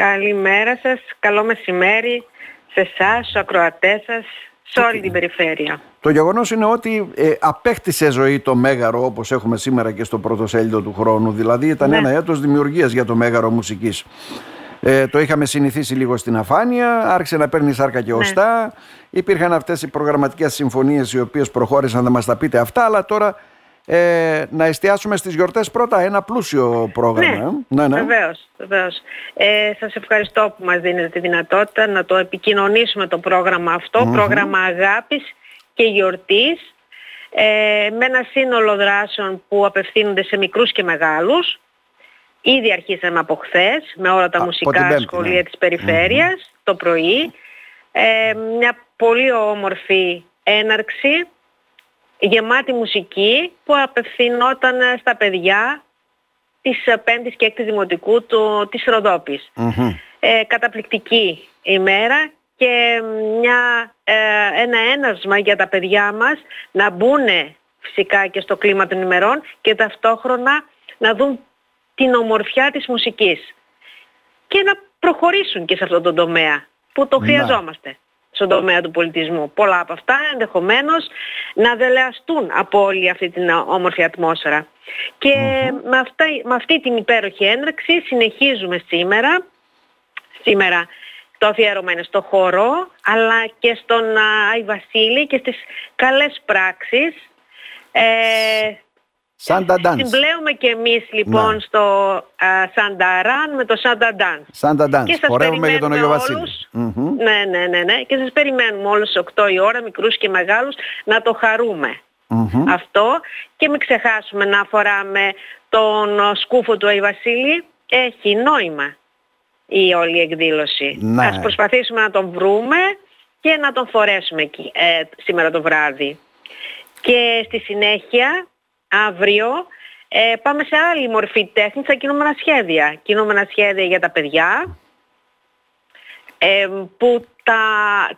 Καλημέρα σας, καλό μεσημέρι σε εσάς, στους ακροατές σας, σε όλη την περιφέρεια. Το γεγονός είναι ότι ε, απέκτησε ζωή το Μέγαρο όπως έχουμε σήμερα και στο πρώτο σέλιδο του χρόνου. Δηλαδή ήταν Ναι. ένα έτος δημιουργίας για το Μέγαρο μουσικής. Ε, το είχαμε συνηθίσει λίγο στην αφάνεια, άρχισε να παίρνει σάρκα Ναι. και οστά. Υπήρχαν αυτές οι προγραμματικές συμφωνίες οι οποίες προχώρησαν, θα μας τα πείτε αυτά, αλλά τώρα ε, να εστιάσουμε στις γιορτές πρώτα, ένα πλούσιο πρόγραμμα. Ναι, ε. ναι, ναι. Βεβαίως, βεβαίως. Ε, σας ευχαριστώ που μας δίνετε τη δυνατότητα να το επικοινωνήσουμε το πρόγραμμα αυτό, πρόγραμμα αγάπης και γιορτής, ε, με ένα σύνολο δράσεων που απευθύνονται σε μικρούς και μεγάλους. Ήδη αρχίσαμε από χθες με όλα τα Από την μουσικά Πέμπτη, σχολεία ναι. της περιφερειας το πρωί. Ε, μια πολύ όμορφη έναρξη γεμάτη μουσική που απευθυνόταν στα παιδιά της ε, πέμπτης και έκτης δημοτικού του, της Ροδόπης. Μμμ. Ε, καταπληκτική ημέρα και μια, ε, ένα ένασμα για τα παιδιά μας να μπουν φυσικά και στο κλίμα των ημερών και ταυτόχρονα να δουν την ομορφιά της μουσικής και να προχωρήσουν και σε αυτό το τομέα που το Να. χρειαζόμαστε στον τομέα του πολιτισμού. Πολλά από αυτά ενδεχομένως να δελεαστούν από όλη αυτή την όμορφη ατμόσφαιρα. Και με, αυτά, με αυτή την υπέροχη έναρξη συνεχίζουμε σήμερα, σήμερα το αφιέρωμα είναι στο χορό, αλλά και στον α, Άι Βασίλη και στις καλές πράξεις. Ε, Σάντα Dance. Συμπλέουμε και εμείς λοιπόν Ναι. στο α, Σανταράν με το Σάντα Dance. Σάντα Και Dance. σας Χορεύουμε για τον Αγιο περιμένουμε Βασίλη. όλους. Μμμ. Ναι, ναι, ναι, ναι. Και σας περιμένουμε όλους στις 8 η ώρα, μικρούς και μεγάλους, να το χαρούμε. Μμμ. Αυτό και μην ξεχάσουμε να φοράμε τον ε, σκούφο του Αϊ Βασίλη. Έχει νόημα η όλη εκδήλωση. Ναι. Ας προσπαθήσουμε να τον βρούμε και να τον φορέσουμε εκεί, ε, σήμερα το βράδυ. Και στη συνέχεια, αύριο, ε, πάμε σε άλλη μορφή τέχνης, στα κινούμενα σχέδια. Κινούμενα σχέδια για τα παιδιά, ε, που τα,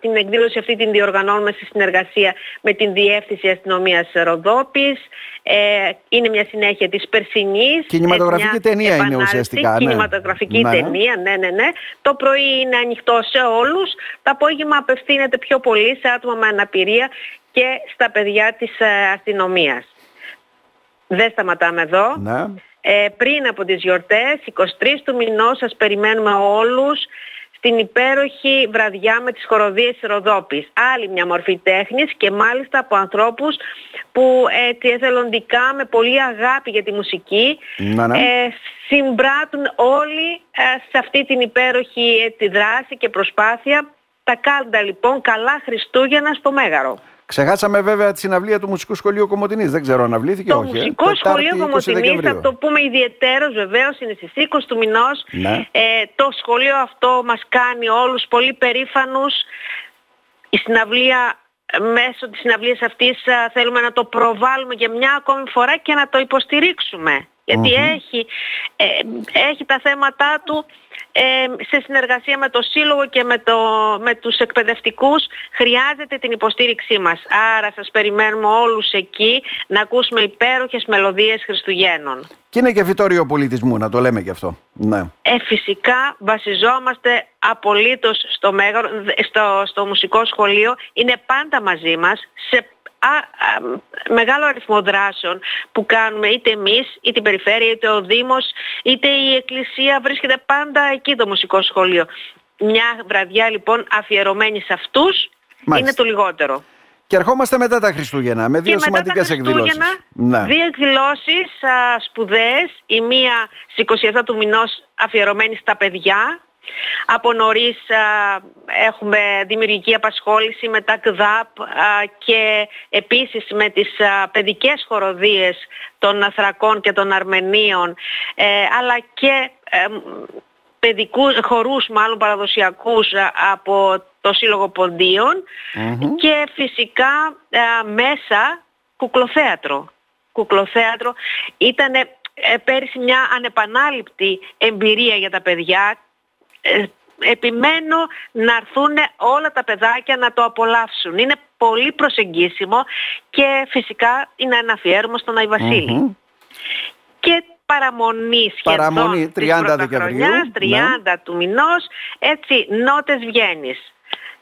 την εκδήλωση αυτή την διοργανώνουμε στη συνεργασία με την Διεύθυνση Αστυνομίας Ροδόπης. Ε, είναι μια συνέχεια της περσινής. Κινηματογραφική μια ταινία είναι επανάληψη, ουσιαστικά, ναι. Κινηματογραφική Ναι. ταινία, ναι, ναι, ναι. Το πρωί είναι ανοιχτό σε όλους. Το απόγευμα απευθύνεται πιο πολύ σε άτομα με αναπηρία και στα παιδιά της ε, αστυνομίας. Δεν σταματάμε εδώ. Ναι. Ε, πριν από τις γιορτές, 23 του μηνός, σας περιμένουμε όλους στην υπέροχη βραδιά με τις χοροδίες της Ροδόπης. Άλλη μια μορφή τέχνης και μάλιστα από ανθρώπους που έτσι εθελοντικά με πολύ αγάπη για τη μουσική Ναι, ναι. ε, συμπράττουν όλοι ε, σε αυτή την υπέροχη έτσι, δράση και προσπάθεια. Τα κάντα λοιπόν καλά Χριστούγεννα στο Μέγαρο. Ξεχάσαμε βέβαια τη συναυλία του Μουσικού Σχολείου Κομωτινής. Δεν ξέρω αν αυλήθηκε Το όχι. ε. μουσικό Τετάρτη, σχολείο 20 Κομωτινής, Δεκεμβρίου. θα το πούμε ιδιαιτέρως βεβαίως, είναι στις 20 του μηνός. Ναι. Ε, το σχολείο αυτό μας κάνει όλους πολύ περήφανους. Η συναυλία, ε, μέσω της συναυλίας αυτής α, θέλουμε να το προβάλλουμε για μια ακόμη φορά και να το υποστηρίξουμε. Γιατί έχει, ε, έχει τα θέματα του ε, σε συνεργασία με το Σύλλογο και με, το, με τους εκπαιδευτικούς χρειάζεται την υποστήριξή μας. Άρα σας περιμένουμε όλους εκεί να ακούσουμε υπέροχες μελωδίες Χριστουγέννων. Και είναι και φυτόριο πολιτισμού, να το λέμε και αυτό. Ναι. Ε, φυσικά βασιζόμαστε απολύτως στο, μέγαρο, στο, στο μουσικό σχολείο. Είναι πάντα μαζί μας σε α, α, μεγάλο αριθμό δράσεων που κάνουμε είτε εμείς, είτε η Περιφέρεια, είτε ο Δήμος, είτε η Εκκλησία βρίσκεται πάντα εκεί το μουσικό σχολείο. Μια βραδιά λοιπόν αφιερωμένη σε αυτούς Μάλιστα. είναι το λιγότερο. Και ερχόμαστε μετά τα Χριστούγεννα με δύο και μετά τα σημαντικές εκδηλώσεις. Χριστούγεννα, Ναι. δύο εκδηλώσεις α, σπουδαίες, η μία στις 27 του μηνός αφιερωμένη στα παιδιά. Από νωρίς α, έχουμε δημιουργική απασχόληση με τα ΚΔΑΠ α, και επίσης με τις α, παιδικές χοροδίες των Αθρακών και των Αρμενίων ε, αλλά και ε, παιδικούς, χορούς μάλλον παραδοσιακούς α, από το Σύλλογο Ποντίων Μμμ. και φυσικά α, μέσα κουκλοθέατρο. Κουκλοθέατρο ήταν πέρυσι μια ανεπανάληπτη εμπειρία για τα παιδιά. Ε, επιμένω να έρθουν όλα τα παιδάκια να το απολαύσουν. Είναι πολύ προσεγγίσιμο και φυσικά είναι ένα αφιέρωμα στον Άι Βασίλη. Μμμ. Και παραμονή σχεδόν παραμονή, 30 Δεκεμβρίου, 30 ναι. του μηνός, έτσι νότες βγαίνεις.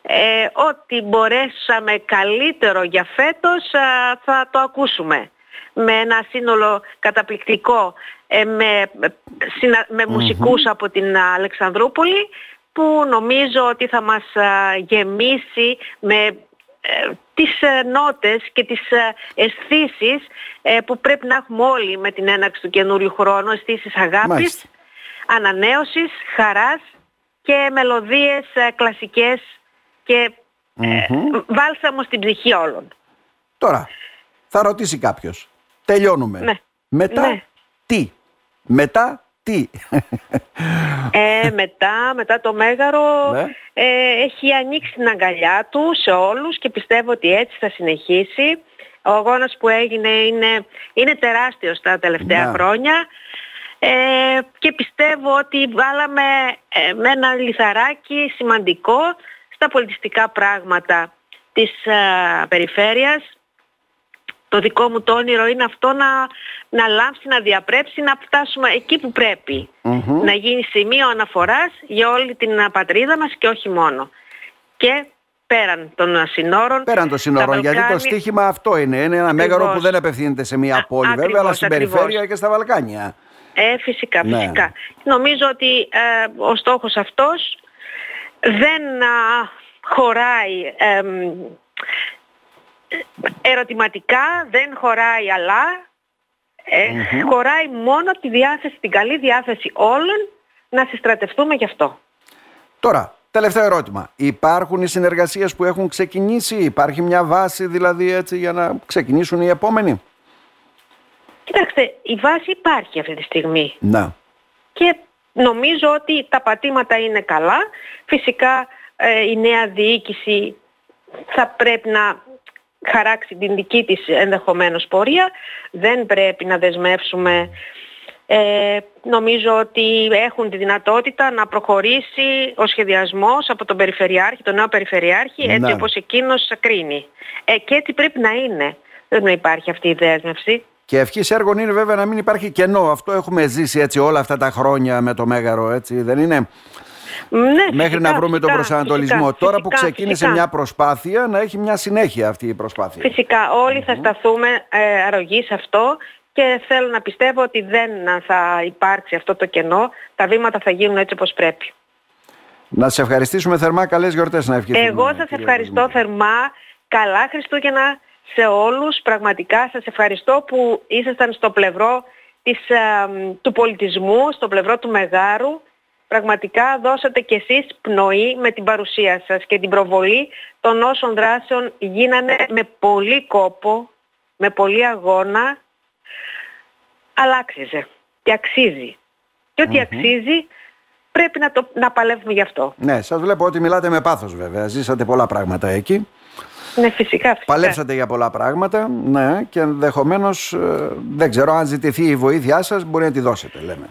Ε, ό,τι μπορέσαμε καλύτερο για φέτος θα το ακούσουμε με ένα σύνολο καταπληκτικό ε, με, με μουσικους από την Αλεξανδρούπολη που νομίζω ότι θα μας γεμίσει με ε, τις ε, νότες και τις αισθήσεις που πρέπει να έχουμε όλοι με την έναρξη του καινούριου χρόνου, αισθήσεις αγάπης, Μάλιστα. ανανέωσης, χαράς και μελωδίες κλασικές και mm βάλσαμο στην ψυχή όλων. Τώρα, θα ρωτήσει κάποιος, τελειώνουμε. Ναι. Μετά ναι. τι; Μετά τι; Ε, μετά, μετά το Μέγαρο ναι. ε, έχει ανοίξει την αγκαλιά του σε όλους και πιστεύω ότι έτσι θα συνεχίσει. Ο αγώνας που έγινε είναι, είναι τεράστιος τα τελευταία ναι. χρόνια ε, και πιστεύω ότι βάλαμε ε, με ένα λιθαράκι σημαντικό στα πολιτιστικά πράγματα της περιφέρειας το δικό μου το όνειρο είναι αυτό να, να λάμψει, να διαπρέψει, να φτάσουμε εκεί που πρεπει Να γίνει σημείο αναφοράς για όλη την πατρίδα μας και όχι μόνο. Και πέραν των συνόρων. Πέραν των συνόρων, γιατί το στίχημα αυτό είναι. Είναι ένα μέγαρο που δεν απευθύνεται σε μια πόλη βέβαια, αλλά στην περιφέρεια και στα Βαλκάνια. Ε, φυσικά, ναι. φυσικά. Νομίζω ότι ε, ο στόχος αυτός δεν χωράει ερωτηματικά δεν χωράει αλλά ε, χωράει μόνο τη διάθεση, την καλή διάθεση όλων να συστρατευτούμε γι' αυτό. Τώρα, τελευταίο ερώτημα. Υπάρχουν οι συνεργασίες που έχουν ξεκινήσει, υπάρχει μια βάση δηλαδή έτσι για να ξεκινήσουν οι επόμενοι; Κοιτάξτε, η βάση υπάρχει αυτή τη στιγμή. Να. Και νομίζω ότι τα πατήματα είναι καλά. Φυσικά ε, η νέα διοίκηση θα πρέπει να χαράξει την δική της ενδεχομένως πορεία. Δεν πρέπει να δεσμεύσουμε ε, νομίζω ότι έχουν τη δυνατότητα να προχωρήσει ο σχεδιασμός από τον Περιφερειάρχη, τον νέο Περιφερειάρχη, έτσι ναι. όπως εκείνος κρίνει. Ε, και έτσι πρέπει να είναι. Δεν υπάρχει αυτή η δέσμευση. Και ευχής έργων είναι βέβαια να μην υπάρχει κενό. Αυτό έχουμε ζήσει έτσι όλα αυτά τα χρόνια με το Μέγαρο, έτσι δεν είναι; Ναι, μέχρι να βρούμε τον προσανατολισμό. Τώρα που ξεκίνησε μια προσπάθεια να έχει μια συνέχεια αυτή η προσπάθεια. Φυσικά θα σταθούμε ε, αρρωγή σε αυτό και θέλω να πιστεύω ότι δεν θα υπάρξει αυτό το κενό. Τα βήματα θα γίνουν έτσι όπως πρέπει. Να σε ευχαριστήσουμε θερμά. Καλές γιορτές να ευχηθούμε. Εγώ σας ευχαριστώ θερμά. Καλά Χριστούγεννα σε όλους. Πραγματικά σας ευχαριστώ που ήσασταν στο πλευρό της, του πολιτισμού, στο πλευρό του Μεγάρου πραγματικά δώσατε κι εσείς πνοή με την παρουσία σας και την προβολή των όσων δράσεων γίνανε με πολύ κόπο, με πολύ αγώνα, αλλά άξιζε και αξίζει. Και οτι αξίζει πρέπει να, το, να παλεύουμε γι' αυτό. Ναι, σας βλέπω ότι μιλάτε με πάθος βέβαια. Ζήσατε πολλά πράγματα εκεί. Ναι, φυσικά, φυσικά. Παλέψατε για πολλά πράγματα, ναι, και ενδεχομένως ε, δεν ξέρω αν ζητηθεί η βοήθειά σας μπορεί να τη δώσετε, λέμε.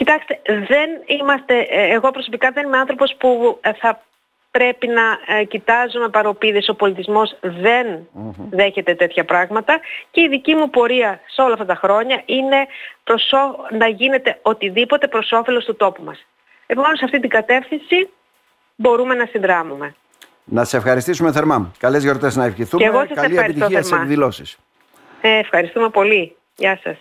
Κοιτάξτε, δεν είμαστε, ε, εγώ προσωπικά δεν είμαι άνθρωπος που ε, θα πρέπει να ε, κοιτάζουμε παροπίδες. Ο πολιτισμός δεν δέχεται τέτοια πράγματα και η δική μου πορεία σε όλα αυτά τα χρόνια είναι να γίνεται οτιδήποτε προς όφελος του τόπου μας. Επομένως σε αυτή την κατεύθυνση μπορούμε να συνδράμουμε. Να σε ευχαριστήσουμε θερμά. Καλές γιορτές να ευχηθούμε. Και εγώ σας Καλή επιτυχία σε εκδηλώσεις. Ε, ευχαριστούμε πολύ. Γεια σας.